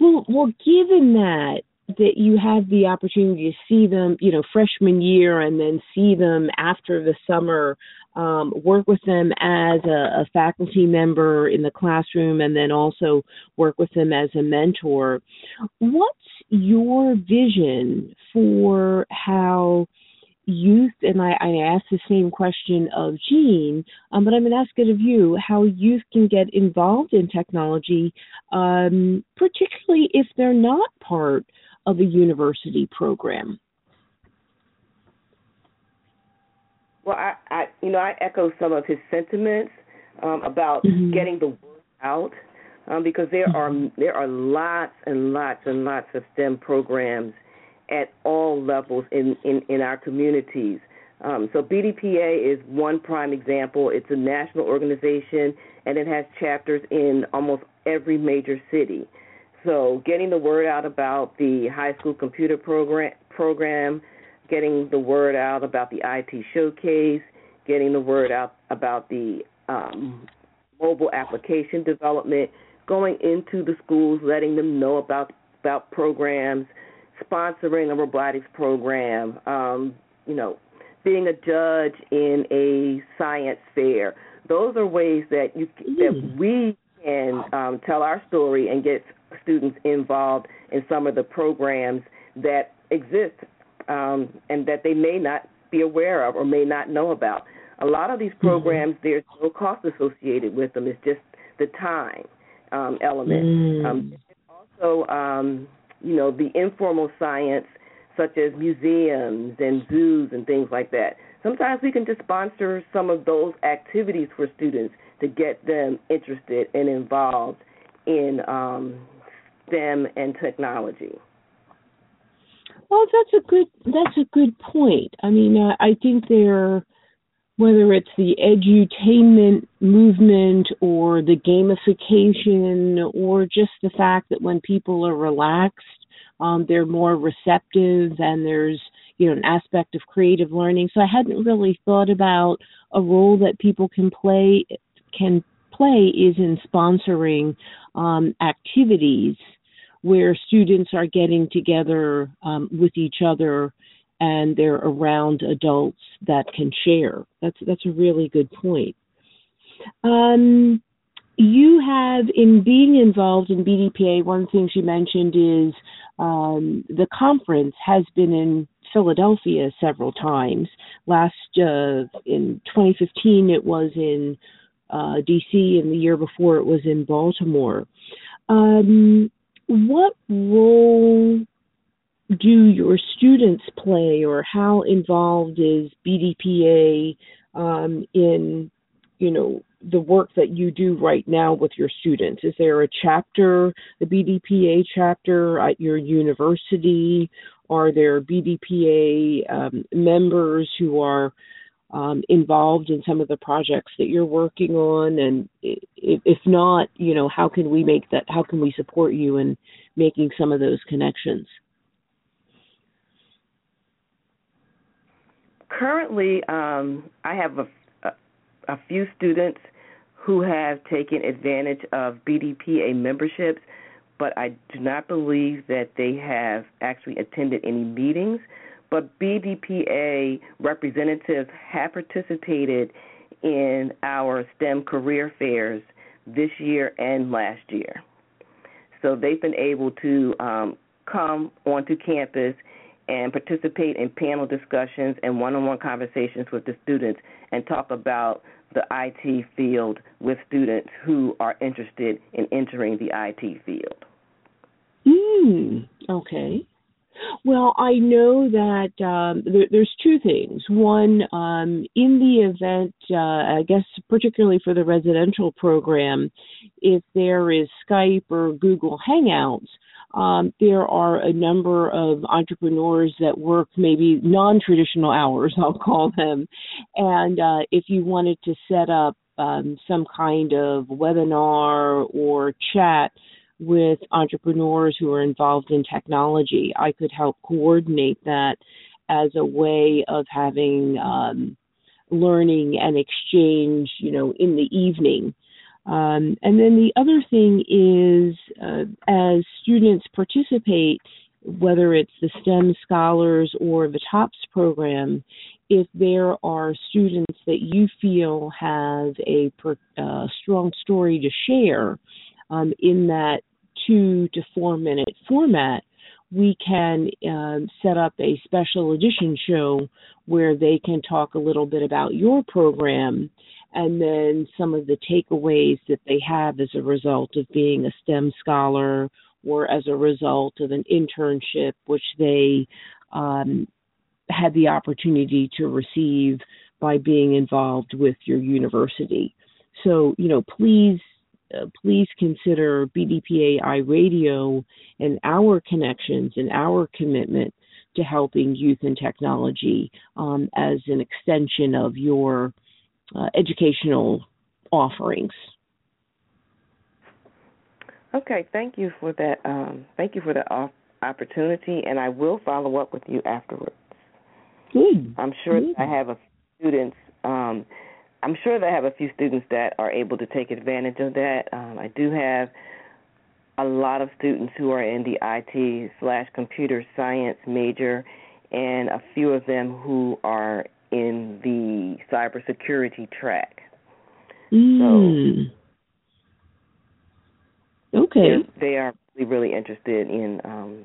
Well, well, given that that you have the opportunity to see them, you know, freshman year, and then see them after the summer, um, work with them as a, a faculty member in the classroom, and then also work with them as a mentor. What's your vision for how youth, and I, I asked the same question of Gene, um, but I'm going to ask it of you, how youth can get involved in technology, um, particularly if they're not part of a university program. Well, I, I you know, I echo some of his sentiments um, about mm-hmm. getting the word out, um, because there are there are lots and lots and lots of STEM programs at all levels in, in, in our communities. Um, so BDPA is one prime example. It's a national organization and it has chapters in almost every major city. So getting the word out about the high school computer program, program getting the word out about the IT showcase, getting the word out about the um, mobile application development, going into the schools, letting them know about about programs, sponsoring a robotics program, um, you know, being a judge in a science fair. Those are ways that you that we can um, tell our story and get students involved in some of the programs that exist um, and that they may not be aware of or may not know about. A lot of these mm-hmm. programs, mm-hmm. there's no cost associated with them. It's just the time um, element. Mm. Um, also, um, you know, the informal science such as museums and zoos and things like that. Sometimes we can just sponsor some of those activities for students to get them interested and involved in um, STEM and technology. Well, that's a good that's a good point. I mean, uh, I think there, whether it's the edutainment movement or the gamification or just the fact that when people are relaxed um, they're more receptive and there's you know an aspect of creative learning so i hadn't really thought about a role that people can play can play is in sponsoring um, activities where students are getting together um, with each other and they're around adults that can share that's that's a really good point um, you have in being involved in BDPA. One of the things you mentioned is um, the conference has been in Philadelphia several times. Last uh, in 2015, it was in uh, D.C., and the year before, it was in Baltimore. Um, what role do your students play, or how involved is BDPA um, in, you know, the work that you do right now with your students? Is there a chapter, the BDPA chapter at your university? Are there BDPA um, members who are um, involved in some of the projects that you're working on? And if not, you know, how can we make that? How can we support you in making some of those connections? Currently, um, I have a, a, a few students who have taken advantage of BDPA memberships, but I do not believe that they have actually attended any meetings. But BDPA representatives have participated in our STEM career fairs this year and last year. So they've been able to um, come onto campus and participate in panel discussions and one on one conversations with the students and talk about the IT field with students who are interested in entering the IT field. Mm, okay. Well, I know that um, there, there's two things. One, um, in the event, uh, I guess particularly for the residential program, if there is Skype or Google Hangouts, um, there are a number of entrepreneurs that work maybe non-traditional hours, I'll call them, and uh, if you wanted to set up um, some kind of webinar or chat with entrepreneurs who are involved in technology, I could help coordinate that as a way of having um, learning and exchange, you know, in the evening. Um, and then the other thing is, uh, as students participate, whether it's the STEM Scholars or the TOPS program, if there are students that you feel have a per, uh, strong story to share um, in that two to four minute format, we can um, set up a special edition show where they can talk a little bit about your program and then some of the takeaways that they have as a result of being a STEM scholar or as a result of an internship which they um, had the opportunity to receive by being involved with your university. So, you know, please uh, please consider BDPA Radio and our connections and our commitment to helping youth and technology um, as an extension of your uh, educational offerings. Okay, thank you for that. Um, thank you for the opportunity, and I will follow up with you afterwards. Good. I'm sure Good. I have a students. Um, I'm sure that I have a few students that are able to take advantage of that. Um, I do have a lot of students who are in the IT slash computer science major, and a few of them who are in the cybersecurity track. Mm. So okay. They are really, really interested in um,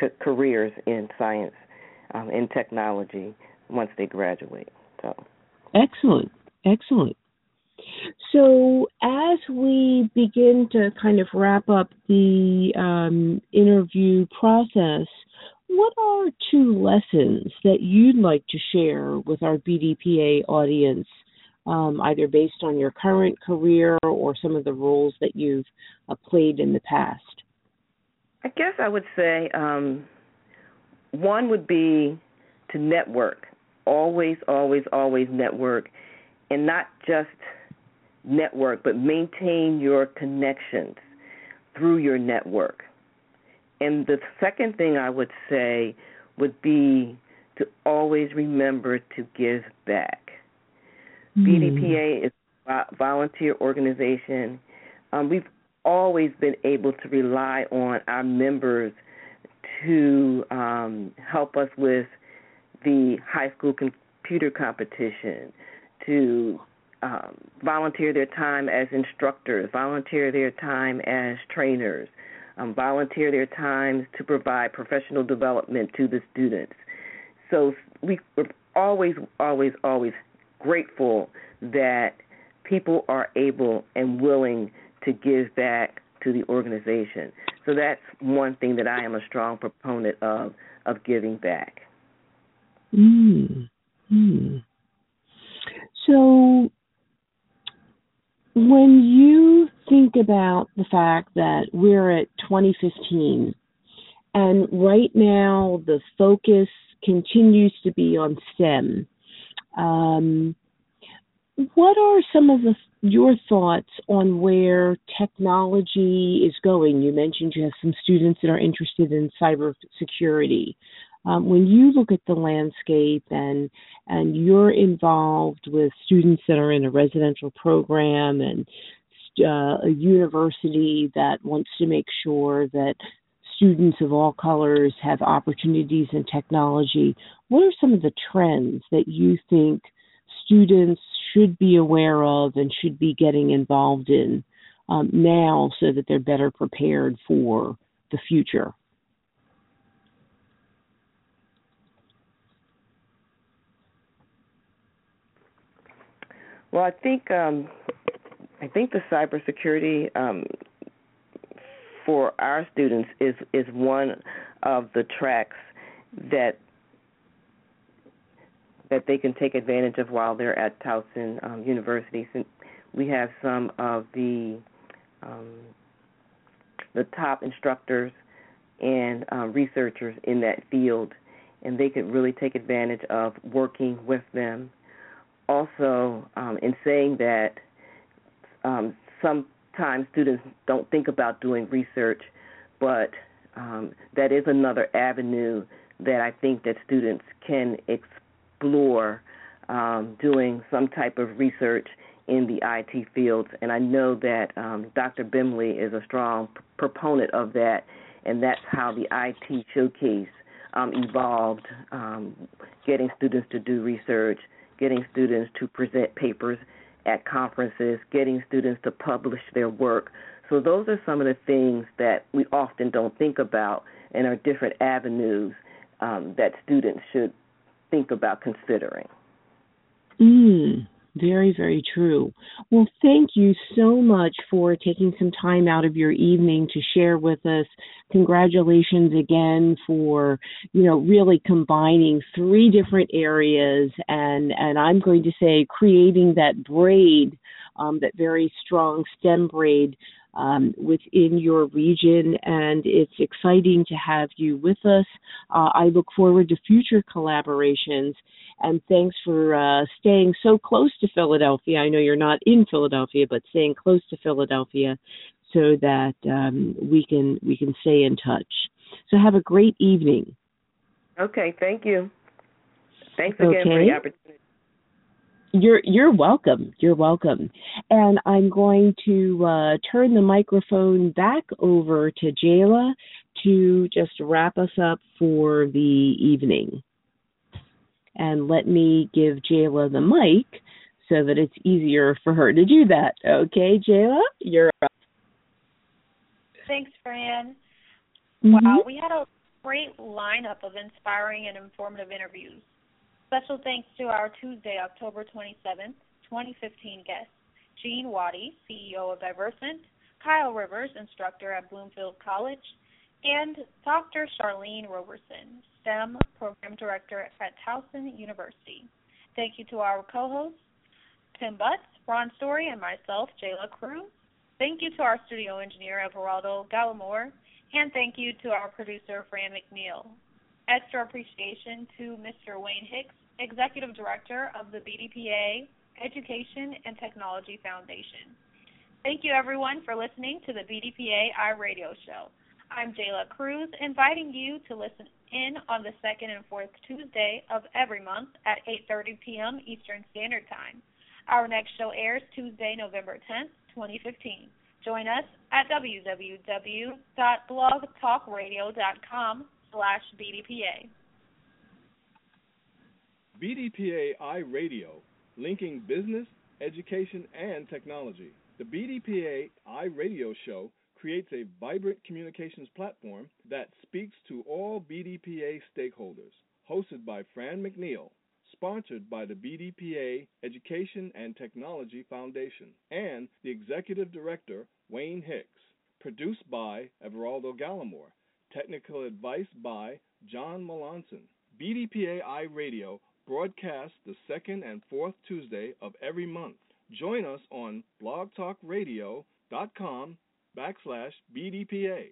c- careers in science um, and technology once they graduate. So excellent, excellent. So, as we begin to kind of wrap up the um, interview process, what are two lessons that you'd like to share with our BDPA audience, um, either based on your current career or some of the roles that you've uh, played in the past? I guess I would say um, one would be to network. Always, always, always network. And not just network, but maintain your connections through your network. And the second thing I would say would be to always remember to give back. Mm. BDPA is a volunteer organization. Um, we've always been able to rely on our members to um, help us with the high school computer competition, to um, volunteer their time as instructors, volunteer their time as trainers, um, volunteer their time to provide professional development to the students. So we, we're always, always, always grateful that people are able and willing to give back to the organization. So that's one thing that I am a strong proponent of of giving back. Mm. Mm. So when you think about the fact that we're at 2015 and right now the focus continues to be on STEM, um, what are some of the your thoughts on where technology is going? You mentioned you have some students that are interested in cybersecurity. Um, when you look at the landscape and and you're involved with students that are in a residential program and uh, a university that wants to make sure that students of all colors have opportunities in technology, what are some of the trends that you think students should be aware of and should be getting involved in um, now so that they're better prepared for the future? Well, I think um, I think the cybersecurity um, for our students is is one of the tracks that that they can take advantage of while they're at Towson um, University. Since we have some of the um, the top instructors and um, researchers in that field, and they could really take advantage of working with them also um, in saying that um, sometimes students don't think about doing research, but um, that is another avenue that I think that students can explore um, doing some type of research in the IT fields. And I know that um, Dr. Bemley is a strong proponent of that, and that's how the IT showcase um, evolved, getting students to do research getting students to present papers at conferences, getting students to publish their work. So those are some of the things that we often don't think about and are different avenues um, that students should think about considering. Mm. Very, very true. Well, thank you so much for taking some time out of your evening to share with us. Congratulations again for, you know, really combining three different areas and, and I'm going to say creating that braid, um, that very strong stem braid um, within your region, and it's exciting to have you with us. Uh, I look forward to future collaborations, and thanks for uh, staying so close to Philadelphia. I know you're not in Philadelphia, but staying close to Philadelphia so that um, we can we can stay in touch. So have a great evening. Okay, thank you. Thanks again okay. for the opportunity. You're you're welcome. You're welcome. And I'm going to uh, turn the microphone back over to Jala to just wrap us up for the evening. And let me give Jala the mic so that it's easier for her to do that. Okay, Jala, you're up. Thanks, Franne. Mm-hmm. Wow, we had a great lineup of inspiring and informative interviews. Special thanks to our Tuesday, October 27th, 2015 guests, Gene Waddy, CEO of Diversant, Kyle Rivers, instructor at Bloomfield College, and Dr. Sharlene Roberson, STEM Program Director at Towson University. Thank you to our co-hosts, Tim Butts, Ron Story, and myself, Jala Cruz. Thank you to our studio engineer, Everaldo Gallimore, and thank you to our producer, Franne McNeal. Extra appreciation to Mr. Wayne Hicks, Executive Director of the BDPA Education and Technology Foundation. Thank you, everyone, for listening to the BDPA iRadio Show. I'm Jala Cruz, inviting you to listen in on the second and fourth Tuesday of every month at 8:30 p.m. Eastern Standard Time. Our next show airs Tuesday, November 10th, 2015. Join us at www.blogtalkradio.com slash BDPA. IRadio, linking business, education, and technology. The BDPA iRadio show creates a vibrant communications platform that speaks to all BDPA stakeholders. Hosted by Franne McNeal, sponsored by the BDPA Education and Technology Foundation, and the Executive Director, Wayne Hicks. Produced by Everaldo Gallimore. Technical advice by John Melanson. BDPA iRadio broadcasts the second and fourth Tuesday of every month. Join us on blogtalkradio.com backslash BDPA.